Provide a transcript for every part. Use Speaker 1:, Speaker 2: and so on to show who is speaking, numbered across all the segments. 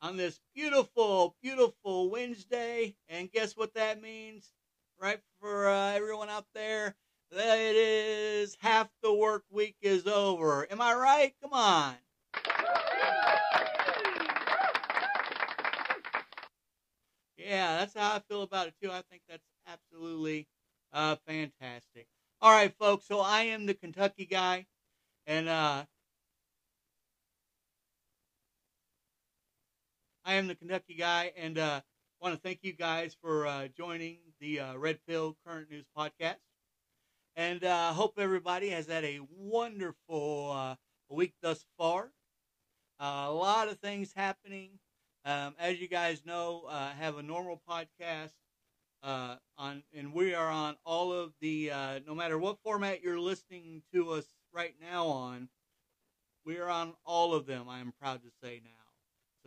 Speaker 1: on this beautiful, beautiful Wednesday, and guess what that means? Right for uh, everyone out there, that it is half the work week is over. Am I right? Come on. Yeah, that's how I feel about it too. I think that's absolutely uh, fantastic. All right, folks. So I am the Kentucky guy, and uh, I am the Kentucky guy, and uh, want to thank you guys for uh, joining the uh, Red Pill Current News Podcast. And I uh, hope everybody has had a wonderful uh, week thus far. Uh, a lot of things happening. Um, as you guys know, I have a normal podcast uh, on, and we are on all of the. Uh, no matter what format you're listening to us right now on, we are on all of them. I am proud to say now.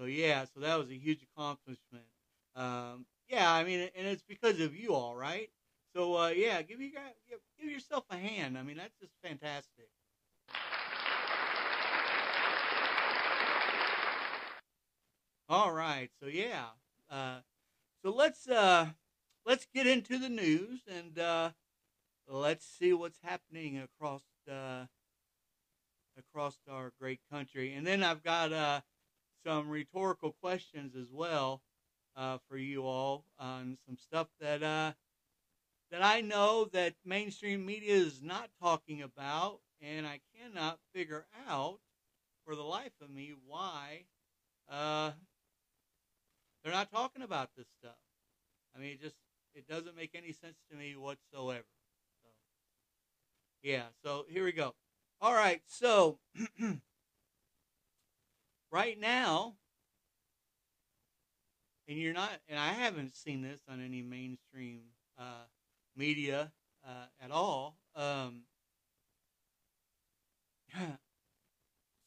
Speaker 1: So yeah, so that was a huge accomplishment. Um, yeah, I mean, and it's because of you all, right? So uh, yeah, give you guys, give, yourself a hand. I mean, that's just fantastic. All right, so yeah, uh, so let's uh, let's get into the news and uh, let's see what's happening across uh, across our great country. And then I've got uh, some rhetorical questions as well uh, for you all on some stuff that uh, that I know that mainstream media is not talking about, and I cannot figure out for the life of me why uh, they're not talking about this stuff. I mean, it just it doesn't make any sense to me whatsoever. So, yeah, so here we go. All right, so right now, and you're not, and I haven't seen this on any mainstream uh, media uh, at all. Um,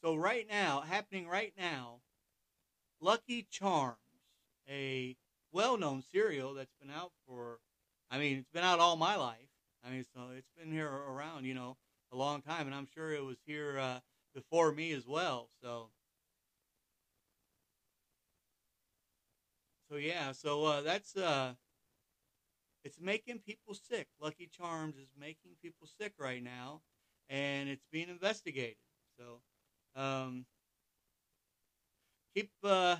Speaker 1: so right now, happening right now, Lucky Charms, a well-known cereal that's been out for, I mean, it's been out all my life. I mean, so it's been here around, you know, a long time, and I'm sure it was here uh, before me as well. So, so yeah, so uh, that's uh, it's making people sick. Lucky Charms is making people sick right now, and it's being investigated. So, um, keep uh,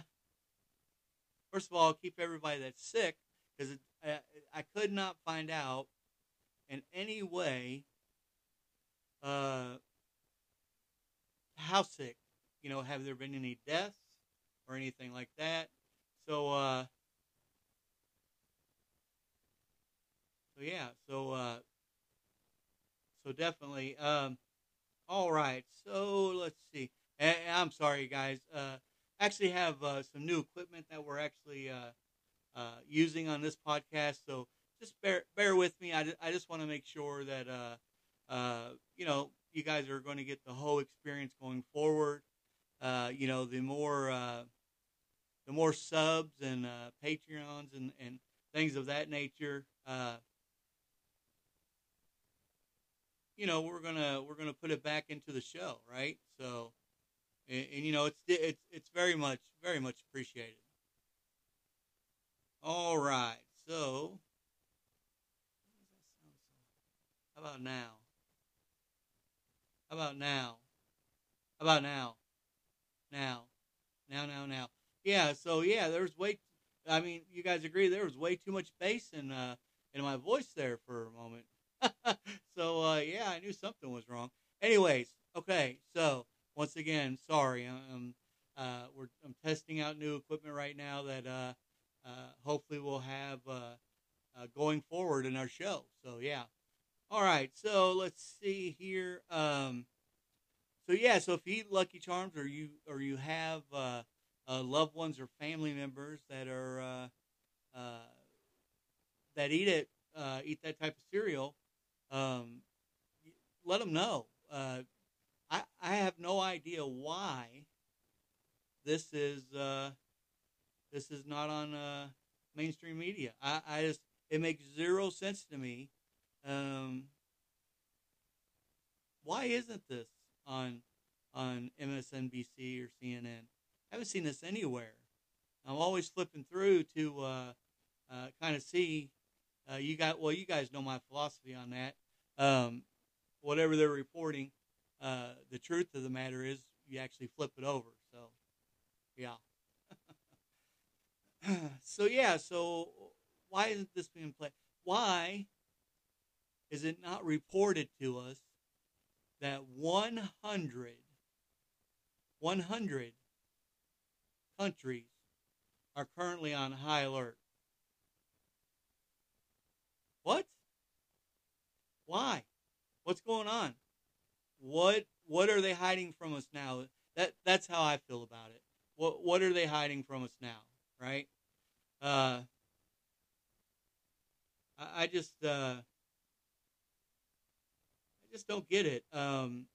Speaker 1: first of all, keep everybody that's sick because I, I could not find out in any way uh, how sick. You know, have there been any deaths or anything like that? So, uh, so yeah, so uh, so definitely. Um, all right, so let's see. I'm sorry, guys. Uh, actually have uh, some new equipment that we're actually uh, uh, using on this podcast. So just bear bear with me. I, I just want to make sure that uh, uh, you know you guys are going to get the whole experience going forward. Uh, you know, the more the more subs and uh, Patreons and, and things of that nature. Uh, you know, we're gonna we're gonna put it back into the show, right? So and, and, you know it's it's it's very much very much appreciated. All right, so how about now? How about now? How about now? Now, now, now, now. Yeah. So yeah, there's way. I mean, you guys agree there was way too much bass in uh in my voice there for a moment. so uh, yeah, I knew something was wrong. Anyways, okay, so once again, sorry. I'm uh, we're I'm testing out new equipment right now that uh, uh, hopefully we'll have uh, uh, going forward in our show. So yeah. All right. So let's see here. Um, so yeah. So if you eat Lucky Charms or you or you have uh, loved ones or family members that are that eat it, eat that type of cereal, um, let them know. I, I have no idea why this is uh, this is not on uh, mainstream media. I, I just it makes zero sense to me. Um, why isn't this on on MSNBC or CNN? I haven't seen this anywhere. I'm always flipping through to uh, uh, kind of see. Uh, you got well, you guys know my philosophy on that. Um, whatever they're reporting, uh, the truth of the matter is you actually flip it over. So, yeah. so yeah, so why isn't this being played? Why is it not reported to us that 100, 100 countries are currently on high alert? What? Why? What's going on? What what are they hiding from us now? That that's how I feel about it. What what are they hiding from us now? Right? Uh, I, I just uh, I just don't get it. Um,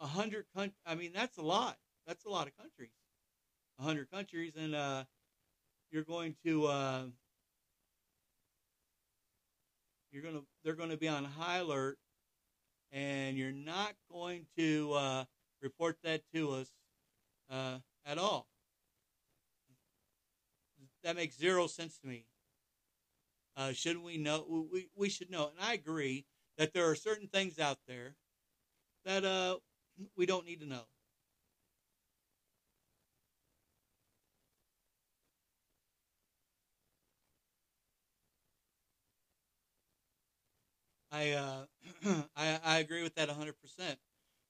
Speaker 1: a hundred countries. I mean, that's a lot. That's a lot of countries. A hundred countries, and uh, you're going to uh, you're gonna they're going to be on high alert, and you're not going to uh, report that to us uh, at all. That makes zero sense to me. Uh, shouldn't we know? We, we should know. And I agree that there are certain things out there that uh, we don't need to know. I, uh, I I agree with that 100%.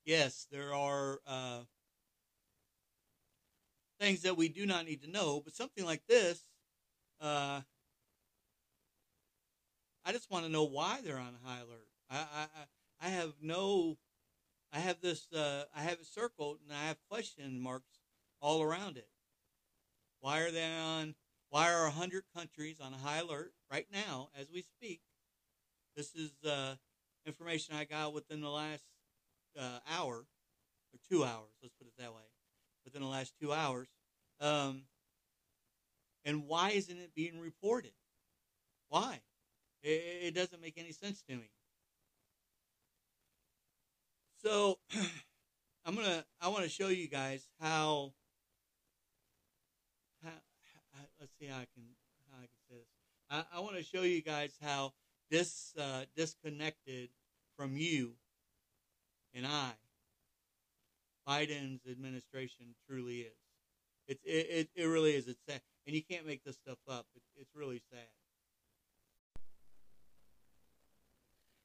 Speaker 1: Yes, there are uh, things that we do not need to know, but something like this, uh, I just want to know why they're on high alert. I, I, I have no, I have this, uh, I have it circled and I have question marks all around it. Why are they on, why are 100 countries on high alert right now as we speak? This is uh, information I got within the last uh, hour or two hours, let's put it that way, within the last two hours. Um, and why isn't it being reported? Why? It, it doesn't make any sense to me. So I'm gonna I want to show you guys how, how, let's see how I can how I can say this. I, I want to show you guys how this uh, disconnected from you and I Biden's administration truly is. It, it, it really is. It's sad, and you can't make this stuff up. It, it's really sad.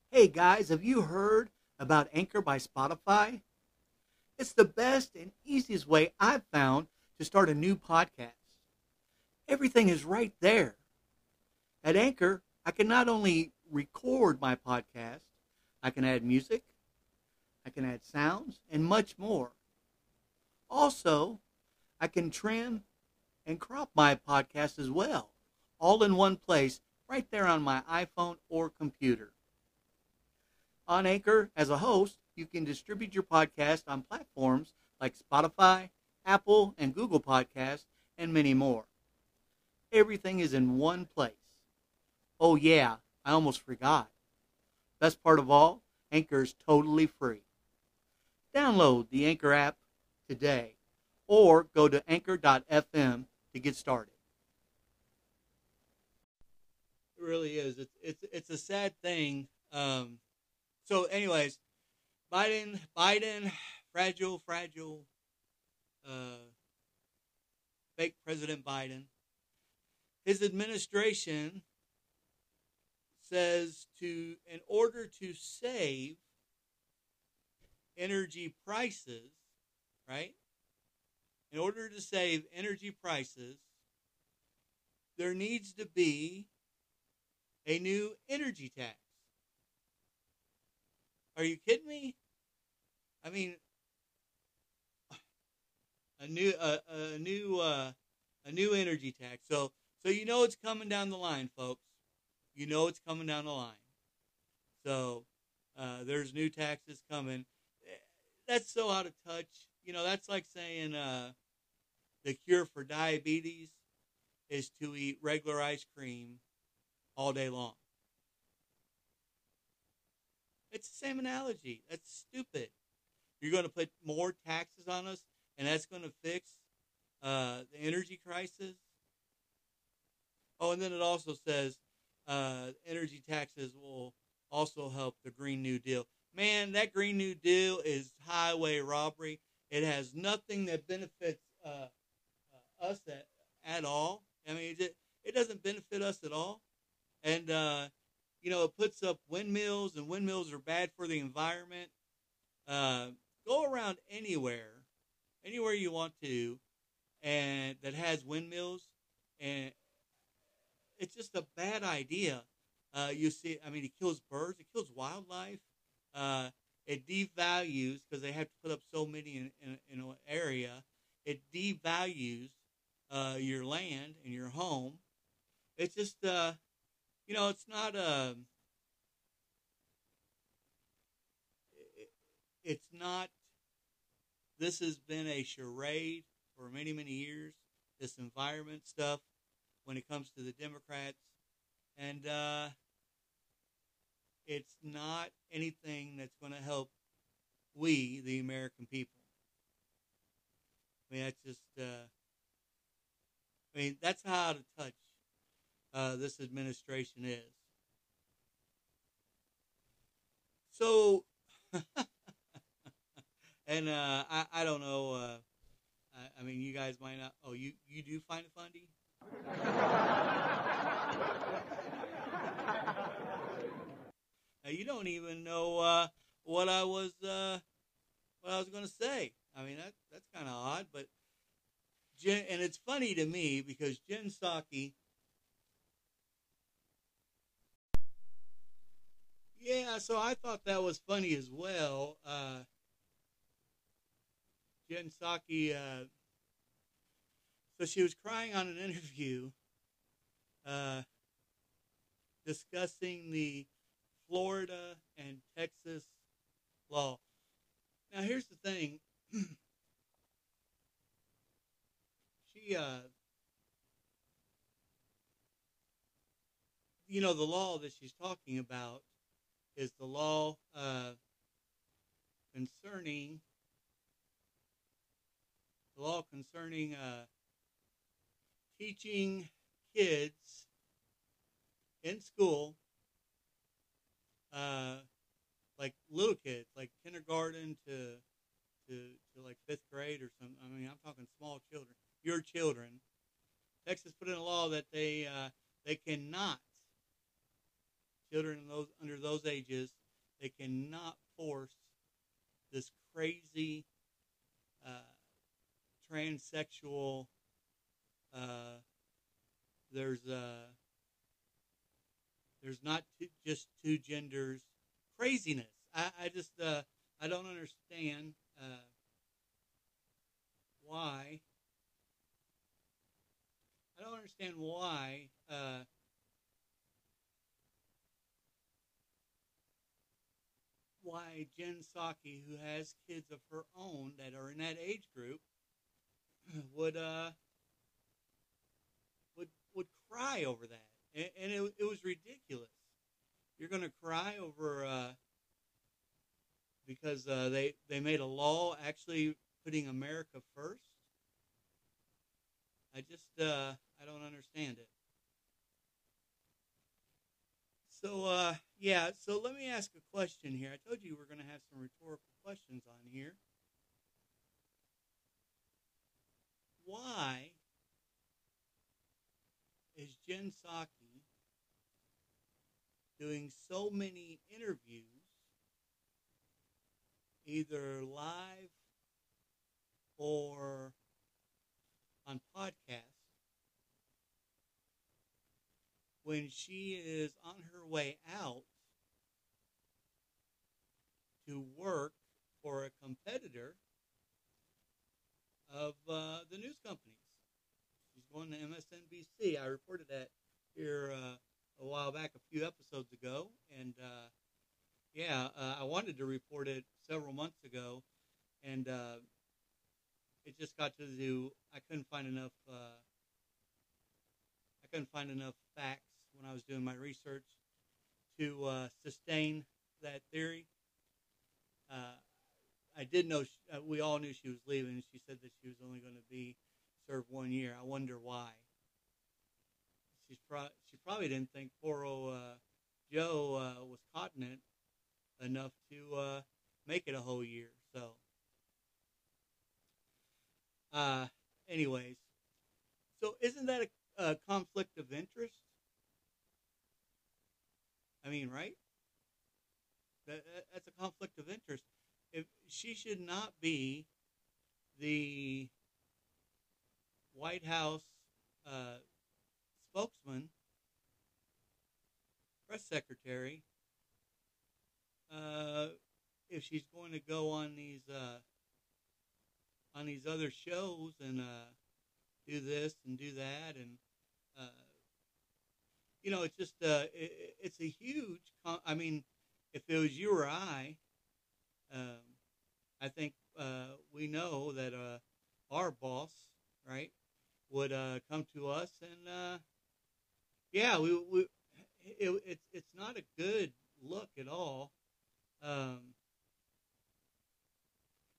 Speaker 1: Hey guys, have you heard about Anchor by Spotify? It's the best and easiest way I've found to start a new podcast. Everything is right there. At Anchor, I can not only record my podcast, I can add music, I can add sounds, and much more. Also, I can trim and crop my podcast as well, all in one place, right there on my iPhone or computer. On Anchor, as a host, you can distribute your podcast on platforms like Spotify, Apple, and Google Podcasts, and many more. Everything is in one place. Oh, yeah, I almost forgot. Best part of all, Anchor is totally free. Download the Anchor app today or go to anchor.fm to get started. It really is. It's, it's, it's a sad thing. Um, so, anyways, Biden, Biden, fragile, fragile, uh, fake President Biden. His administration says to, in order to save energy prices, right? In order to save energy prices, there needs to be a new energy tax. Are you kidding me? I mean, a new uh, a new uh, a new energy tax. So so you know it's coming down the line, folks. You know it's coming down the line. So uh, there's new taxes coming. That's so out of touch. You know, that's like saying uh, the cure for diabetes is to eat regular ice cream all day long. It's the same analogy. That's stupid. You're going to put more taxes on us, and that's going to fix uh, the energy crisis. Oh, and then it also says uh, energy taxes will also help the Green New Deal. Man, that Green New Deal is highway robbery. It has nothing that benefits uh, uh, us at, at all. I mean, it, it doesn't benefit us at all. And, uh, you know, it puts up windmills, and windmills are bad for the environment. Uh, go around anywhere, anywhere you want to, and that has windmills, and it's just a bad idea. Uh, you see, I mean, it kills birds, it kills wildlife. Uh, it devalues because they have to put up so many in, in, in an area. It devalues uh, your land and your home. It's just, uh, you know, it's not a. Um, it's not. This has been a charade for many, many years. This environment stuff, when it comes to the Democrats, and uh, it's not anything that's going to help we, the American people. I mean, that's just. Uh, I mean, that's how out of touch uh, this administration is. So, and uh, I, I don't know. Uh, I, I, mean, you guys might not. Oh, you you do find it funny? Now, you don't even know uh, what I was uh, what I was going to say. I mean, that that's kind of odd, but Jen, and it's funny to me because Jen Psaki. Yeah, so I thought that was funny as well. Uh, Jen Psaki, uh, so she was crying on an interview uh, discussing the Florida and Texas law. Now, here's the thing she, uh, you know, the law that she's talking about is the law uh, concerning the law concerning uh, teaching kids in school, uh, like little kids, like kindergarten to to to like fifth grade or something. I mean, I'm talking small children your children. Texas put in a law that they uh, they cannot children those under those ages they cannot force this crazy uh, transsexual. Uh, there's uh, there's not two, just two genders craziness. I, I just uh, I don't understand uh, why I don't understand why uh, why Jen Psaki, who has kids of her own that are in that age group, would uh, cry over that, and, and it, it was ridiculous. You're going to cry over uh, because uh, they they made a law actually putting America first. I just uh, I don't understand it. So uh, yeah, so let me ask a question here. I told you we're going to have some rhetorical questions on here. Why is Jen Psaki doing so many interviews, either live or on podcasts when she is on her way out to work for a competitor of uh, the news companies. Going to MSNBC. I reported that here uh, a while back, a few episodes ago, and uh, yeah, uh, I wanted to report it several months ago, and uh, it just got to the I couldn't find enough uh, I couldn't find enough facts when I was doing my research to uh, sustain that theory. I did know she, we all knew she was leaving. She said that she was only going to be one year. I wonder why. She's pro- she probably didn't think poor old uh, Joe uh, was continent enough to uh, make it a whole year. So, uh, anyways, so isn't that a, a conflict of interest? I mean, right? That- that's a conflict of interest. If she should not be the White House uh, spokesman, press secretary, uh, if she's going to go on these uh, on these other shows and uh, do this and do that and uh, you know it's just uh, it, it's a huge con- i mean if it was you or i um, i think we know that our boss right would uh, come to us and uh, yeah we, we it, it's it's not a good look at all um,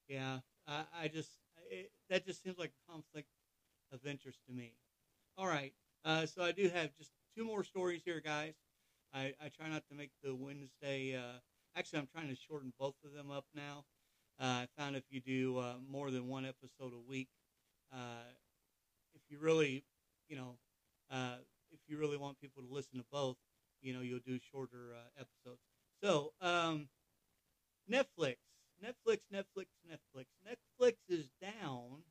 Speaker 1: yeah I, I just it, that just seems like a conflict of interest to me. All right, uh, so I do have just two more stories here, guys. I, I try not to make the Wednesday. Uh, actually, I'm trying to shorten both of them up now. Uh, I found if you do uh, more than one episode a week, uh, you really, you know, uh, if you really want people to listen to both, you know, you'll do shorter uh, episodes. So, um, Netflix, Netflix, Netflix, Netflix. Netflix is down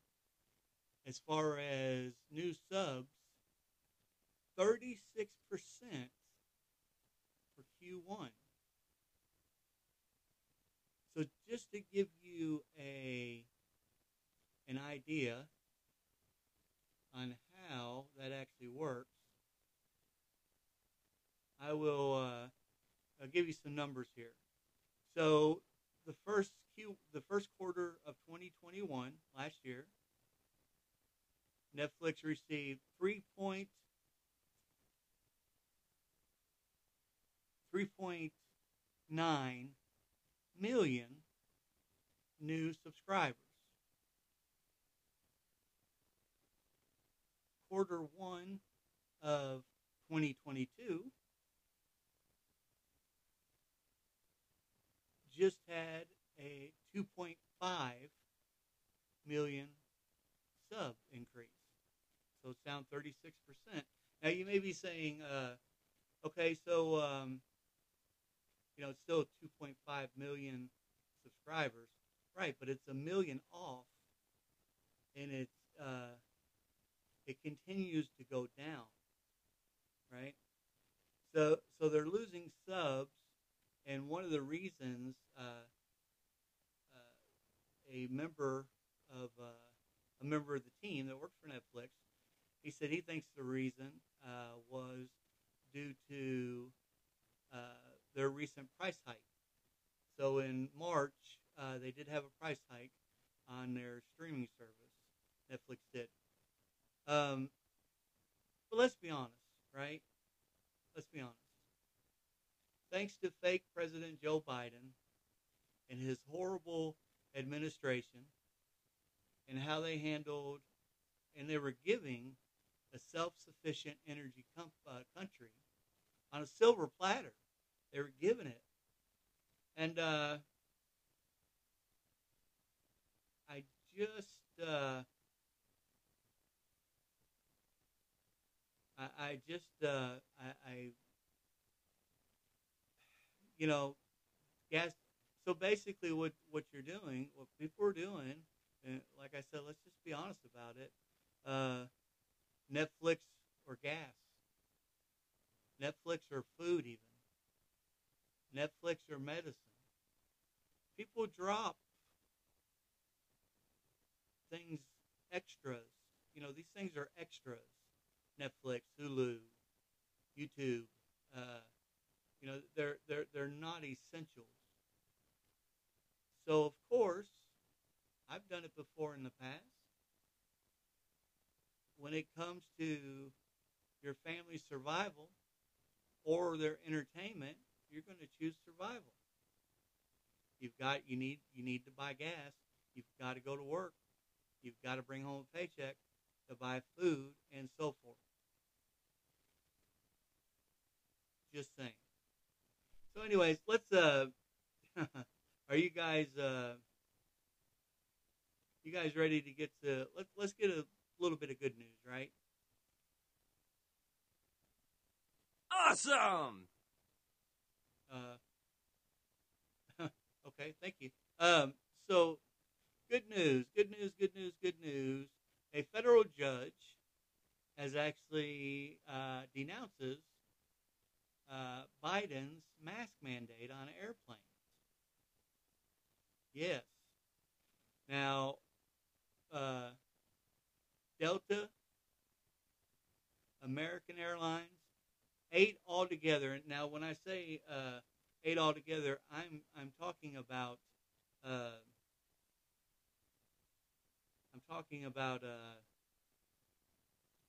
Speaker 1: as far as new subs, 36% for Q1. So just to give you a an idea on how that actually works, I will uh, I'll give you some numbers here. So the first Q the first quarter of 2021 last year, Netflix received three point three point nine million new subscribers. Quarter one of 2022 just had a 2.5 million sub increase. So it's down 36%. Now you may be saying, uh, okay, so, um, you know, it's still 2.5 million subscribers. Right, but it's a million off, and it's, uh, it continues to go down. Right? So, so they're losing subs, and one of the reasons uh, uh, a member of uh, a member of the team that works for Netflix, he said he thinks the reason uh, was due to uh, their recent price hike. So in March, uh, they did have a price hike on their streaming service. Netflix did. Um, but let's be honest, right? Let's be honest. Thanks to fake President Joe Biden and his horrible administration and how they handled and they were giving a self-sufficient energy com- uh, country on a silver platter. They were giving it, and uh, I just uh, I, just uh, I, I you know gas. So basically, what what you're doing, what people are doing, and like I said, let's just be honest about it. Uh, Netflix or gas. Netflix or food, even. Netflix or medicine. People drop things, extras. You know, these things are extras. Netflix, Hulu, YouTube. Uh, you know, they're they're they're not essentials. So of course, I've done it before in the past. When it comes to your family's survival or their entertainment, you're going to choose survival. You've got you need you need to buy gas. You've got to go to work. You've got to bring home a paycheck to buy food and so forth. Just saying. So, anyways, let's. uh Are you guys? uh You guys ready to get to? Let's let's get a little bit of good news, right?
Speaker 2: Awesome!
Speaker 1: Uh, okay, thank you. Um, so, good news, good news, good news, good news. A federal judge has actually uh, denounces uh, Biden's mask mandate on airplanes. Yes. Now, uh, Delta, American Airlines, eight altogether. Now, when I say uh, eight altogether, I'm I'm talking about uh, I'm talking about uh,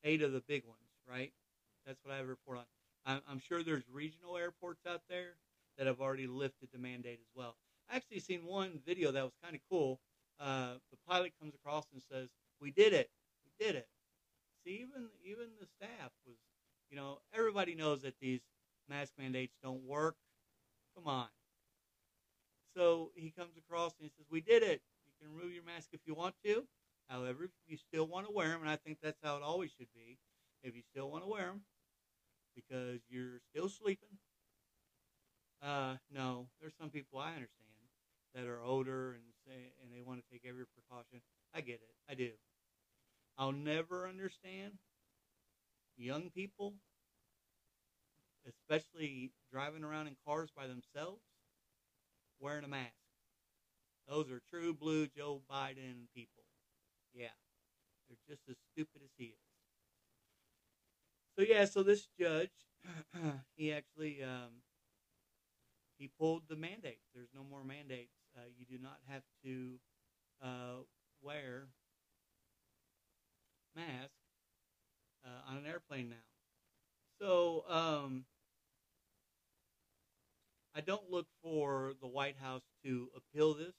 Speaker 1: eight of the big ones, right? That's what I have a report on. I'm, I'm sure there's regional airports out there that have already lifted the mandate as well. I actually seen one video that was kind of cool. Uh, the pilot comes across and says, "We did it, we did it." See, even even the staff was, you know, everybody knows that these mask mandates don't work. Come on. So he comes across and he says, "We did it. You can remove your mask if you want to. However, if you still want to wear them, and I think that's how it always should be, if you still want to wear them, because you're still sleeping. Uh, no, there's some people I understand that are older and say, and they want to take every precaution. I get it. I do. I'll never understand young people, especially driving around in cars by themselves, wearing a mask. Those are true blue Joe Biden people. Yeah, they're just as stupid as he is. So yeah, so this judge, he actually um, he pulled the mandate. There's no more mandates. Uh, you do not have to uh, wear mask uh, on an airplane now. So um, I don't look for the White House to appeal this.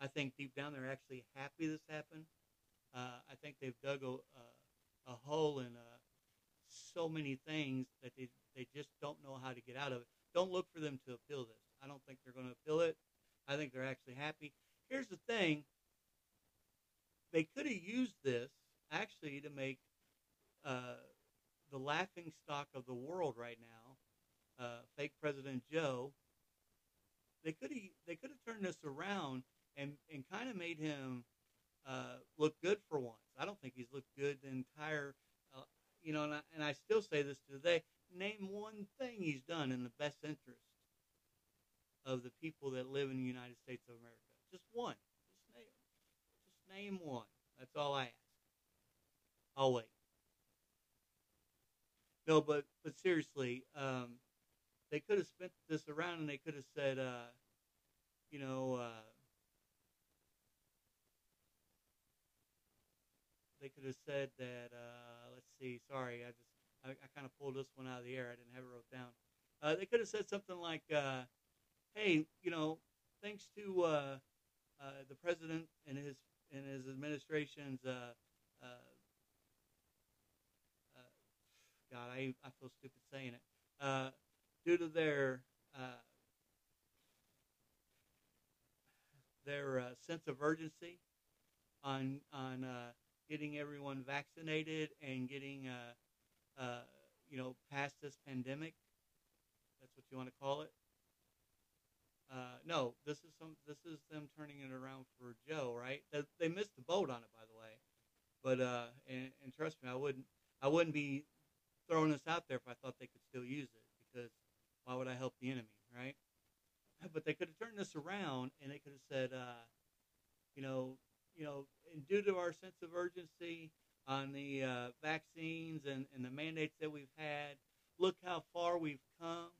Speaker 1: I think deep down they're actually happy this happened. Uh, I think they've dug a, a, hole in uh, so many things that they, they just don't know how to get out of it. Don't look for them to appeal this. I don't think they're going to appeal it. I think they're actually happy. Here's the thing they could have used this actually to make uh, the laughing stock of the world right now, uh, fake President Joe. They could have they could have turned this around and and kind of made him uh, look good for once. I don't think he's looked good the entire, uh, you know, and I, and I still say this today. Name one thing he's done in the best interest of the people that live in the United States of America. Just one. Just name. Just name one. That's all I ask. I'll wait. No, but but seriously, um, they could have spent this around and they could have said, uh, you know, uh, they could have said that. Uh, let's see. Sorry, I just I, I kind of pulled this one out of the air. I didn't have it wrote down. Uh, they could have said something like, uh, "Hey, you know, thanks to uh, uh, the president and his and his administration's." Uh, uh, uh, God, I I feel stupid saying it. Uh, due to their uh, their uh, sense of urgency on on uh, getting everyone vaccinated and getting uh, uh, you know past this pandemic. That's what you want to call it. Uh, no, this is some. This is them turning it around for Joe, right? They, they missed the boat on it, by the way. But uh, and, and trust me, I wouldn't. I wouldn't be throwing this out there if I thought they could still use it because why would I help the enemy, right? But they could have turned this around and they could have said, uh, you know, you know, and due to our sense of urgency on the uh, vaccines and, and the mandates that we've had, look how far we've come.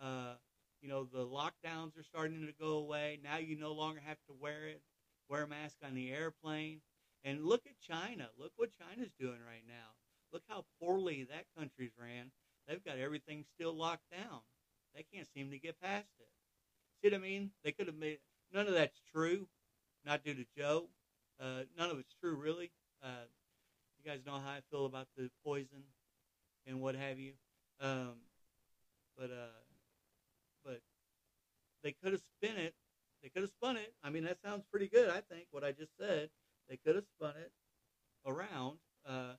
Speaker 1: Uh, you know, the lockdowns are starting to go away. Now you no longer have to wear it, wear a mask on the airplane. And look at China. Look what China's doing right now. Look how poorly that country's ran. They've got everything still locked down. They can't seem to get past it. See what I mean? They could have made none of that's true. Not due to Joe. Uh, none of it's true, really. Uh, you guys know how I feel about the poison and what have you. Um, but uh, but they could have spun it. They could have spun it. I mean, that sounds pretty good. I think what I just said. They could have spun it around. Uh,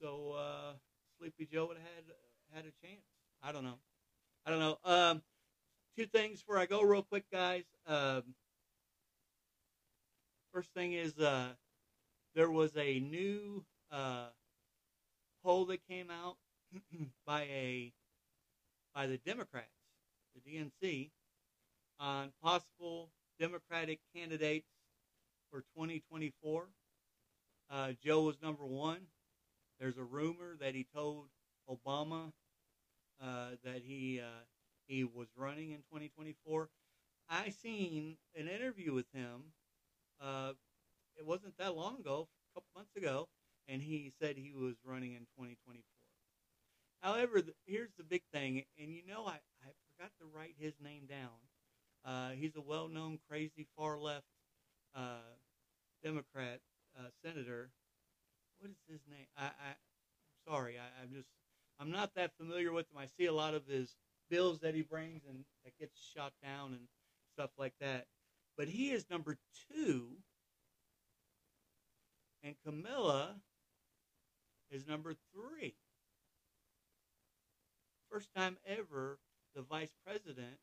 Speaker 1: so uh, Sleepy Joe would have had had a chance. I don't know. I don't know. Um, two things before I go, real quick, guys. Um, first thing is uh, there was a new uh, poll that came out by a by the Democrats, the DNC, on possible Democratic candidates for 2024. Uh, Joe was number one. There's a rumor that he told Obama uh, that he uh, he was running in 2024. I seen an interview with him. Uh, it wasn't that long ago, a couple months ago, and he said he was running in 2024. However, the, here's the big thing, and you know, I, I forgot to write his name down. Uh, he's a well-known, crazy, far-left uh, Democrat uh, senator. What is his name? I, I I'm sorry, I, I'm just I'm not that familiar with him. I see a lot of his bills that he brings and that gets shot down and stuff like that. But he is number two, and Camilla is number three. First time ever the vice president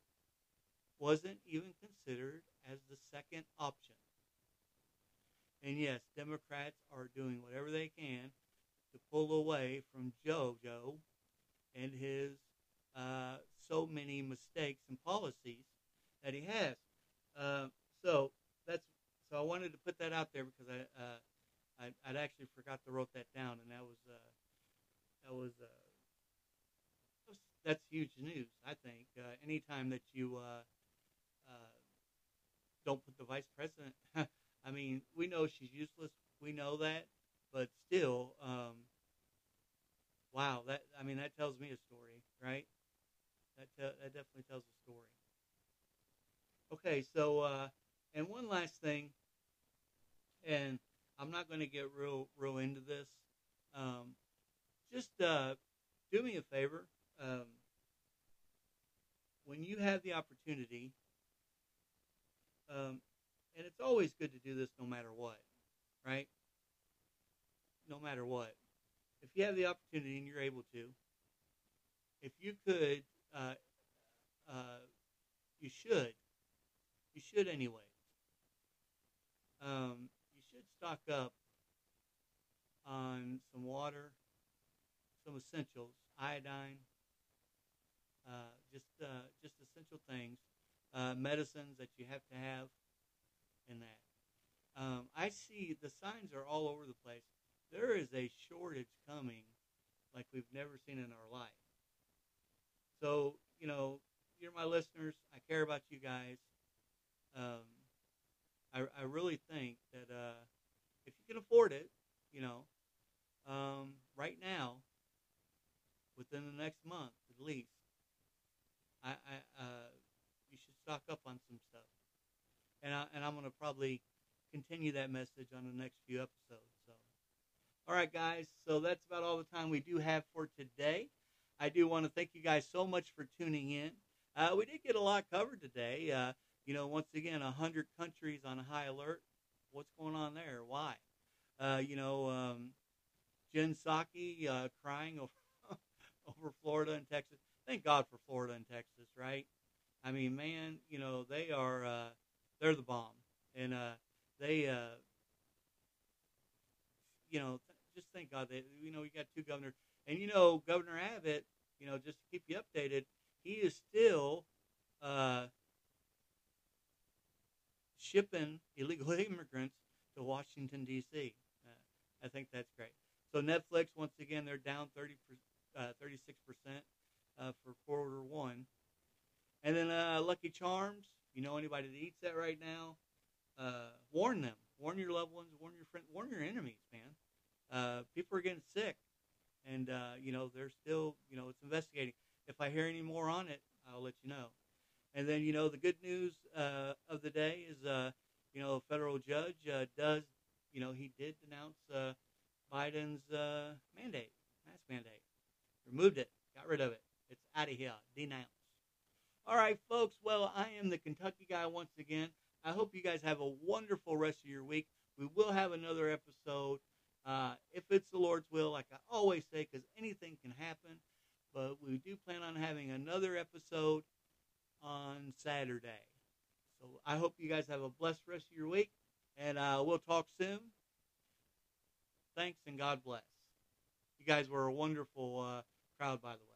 Speaker 1: wasn't even considered as the second option. And yes, Democrats are doing whatever they can to pull away from JoJo and his uh, so many mistakes and policies that he has. Uh, so that's so I wanted to put that out there because I, uh, I would actually forgot to wrote that down, and that was uh, that was, uh, that's huge news. I think uh, anytime that you uh, uh, don't put the vice president, I mean, we know she's useless. We know that, but still, um, wow, that I mean, that tells me a story, right? That te- that definitely tells a story. Okay, so uh, and one last thing, and I'm not going to get real real into this. Um, just uh, do me a favor. Um, when you have the opportunity, um, and it's always good to do this no matter what, right? No matter what. If you have the opportunity and you're able to, if you could, uh, uh, you should, you should anyway. Um, you should stock up on some water, some essentials, iodine, uh, just uh, just essential things, uh, medicines that you have to have, in that. Um, I see the signs are all over the place. There is a shortage coming, like we've never seen in our life. So you know, you're my listeners. I care about you guys. Um, I, I really think that uh, if you can afford it, you know, um, right now, within the next month at least, I, I uh, you should stock up on some stuff, and I, and I'm to probably continue that message on the next few episodes. So, all right, guys. So that's about all the time we do have for today. I do want to thank you guys so much for tuning in. Uh, we did get a lot covered today. Uh, you know, once again, a hundred countries on high alert. What's going on there? Why? Uh, you know, um, Jen Psaki uh, crying over over Florida and Texas. Thank God for Florida and Texas, right? I mean, man, you know they are uh, they're the bomb, and uh, they uh, you know th- just thank God that you know we got two governors, and you know Governor Abbott, you know just to keep you updated, he is still uh, shipping illegal immigrants to Washington D.C. Uh, I think that's great. So Netflix, once again, they're down 30, uh, 36% uh, for quarter one. And then uh, Lucky Charms, you know anybody that eats that right now, uh, warn them. Warn your loved ones, warn your friends, warn your enemies, man. Uh, people are getting sick. And, you know, they're still, you know, it's investigating. If I hear any more on it, I'll let you know. And then, you know, the good news uh, of the day is, uh, you know, a federal judge uh, does, you know, he did denounce uh, Biden's uh, mandate, mask mandate. Removed it, got rid of it. It's out of here, denounced. All right, folks. Well, I am the Kentucky guy once again. I hope you guys have a wonderful rest of your week. We will have another episode uh, if it's the Lord's will, like I always say, because anything can happen. But we do plan on having another episode on Saturday. So I hope you guys have a blessed rest of your week, and uh, we'll talk soon. Thanks and God bless. You guys were a wonderful uh, crowd, by the way.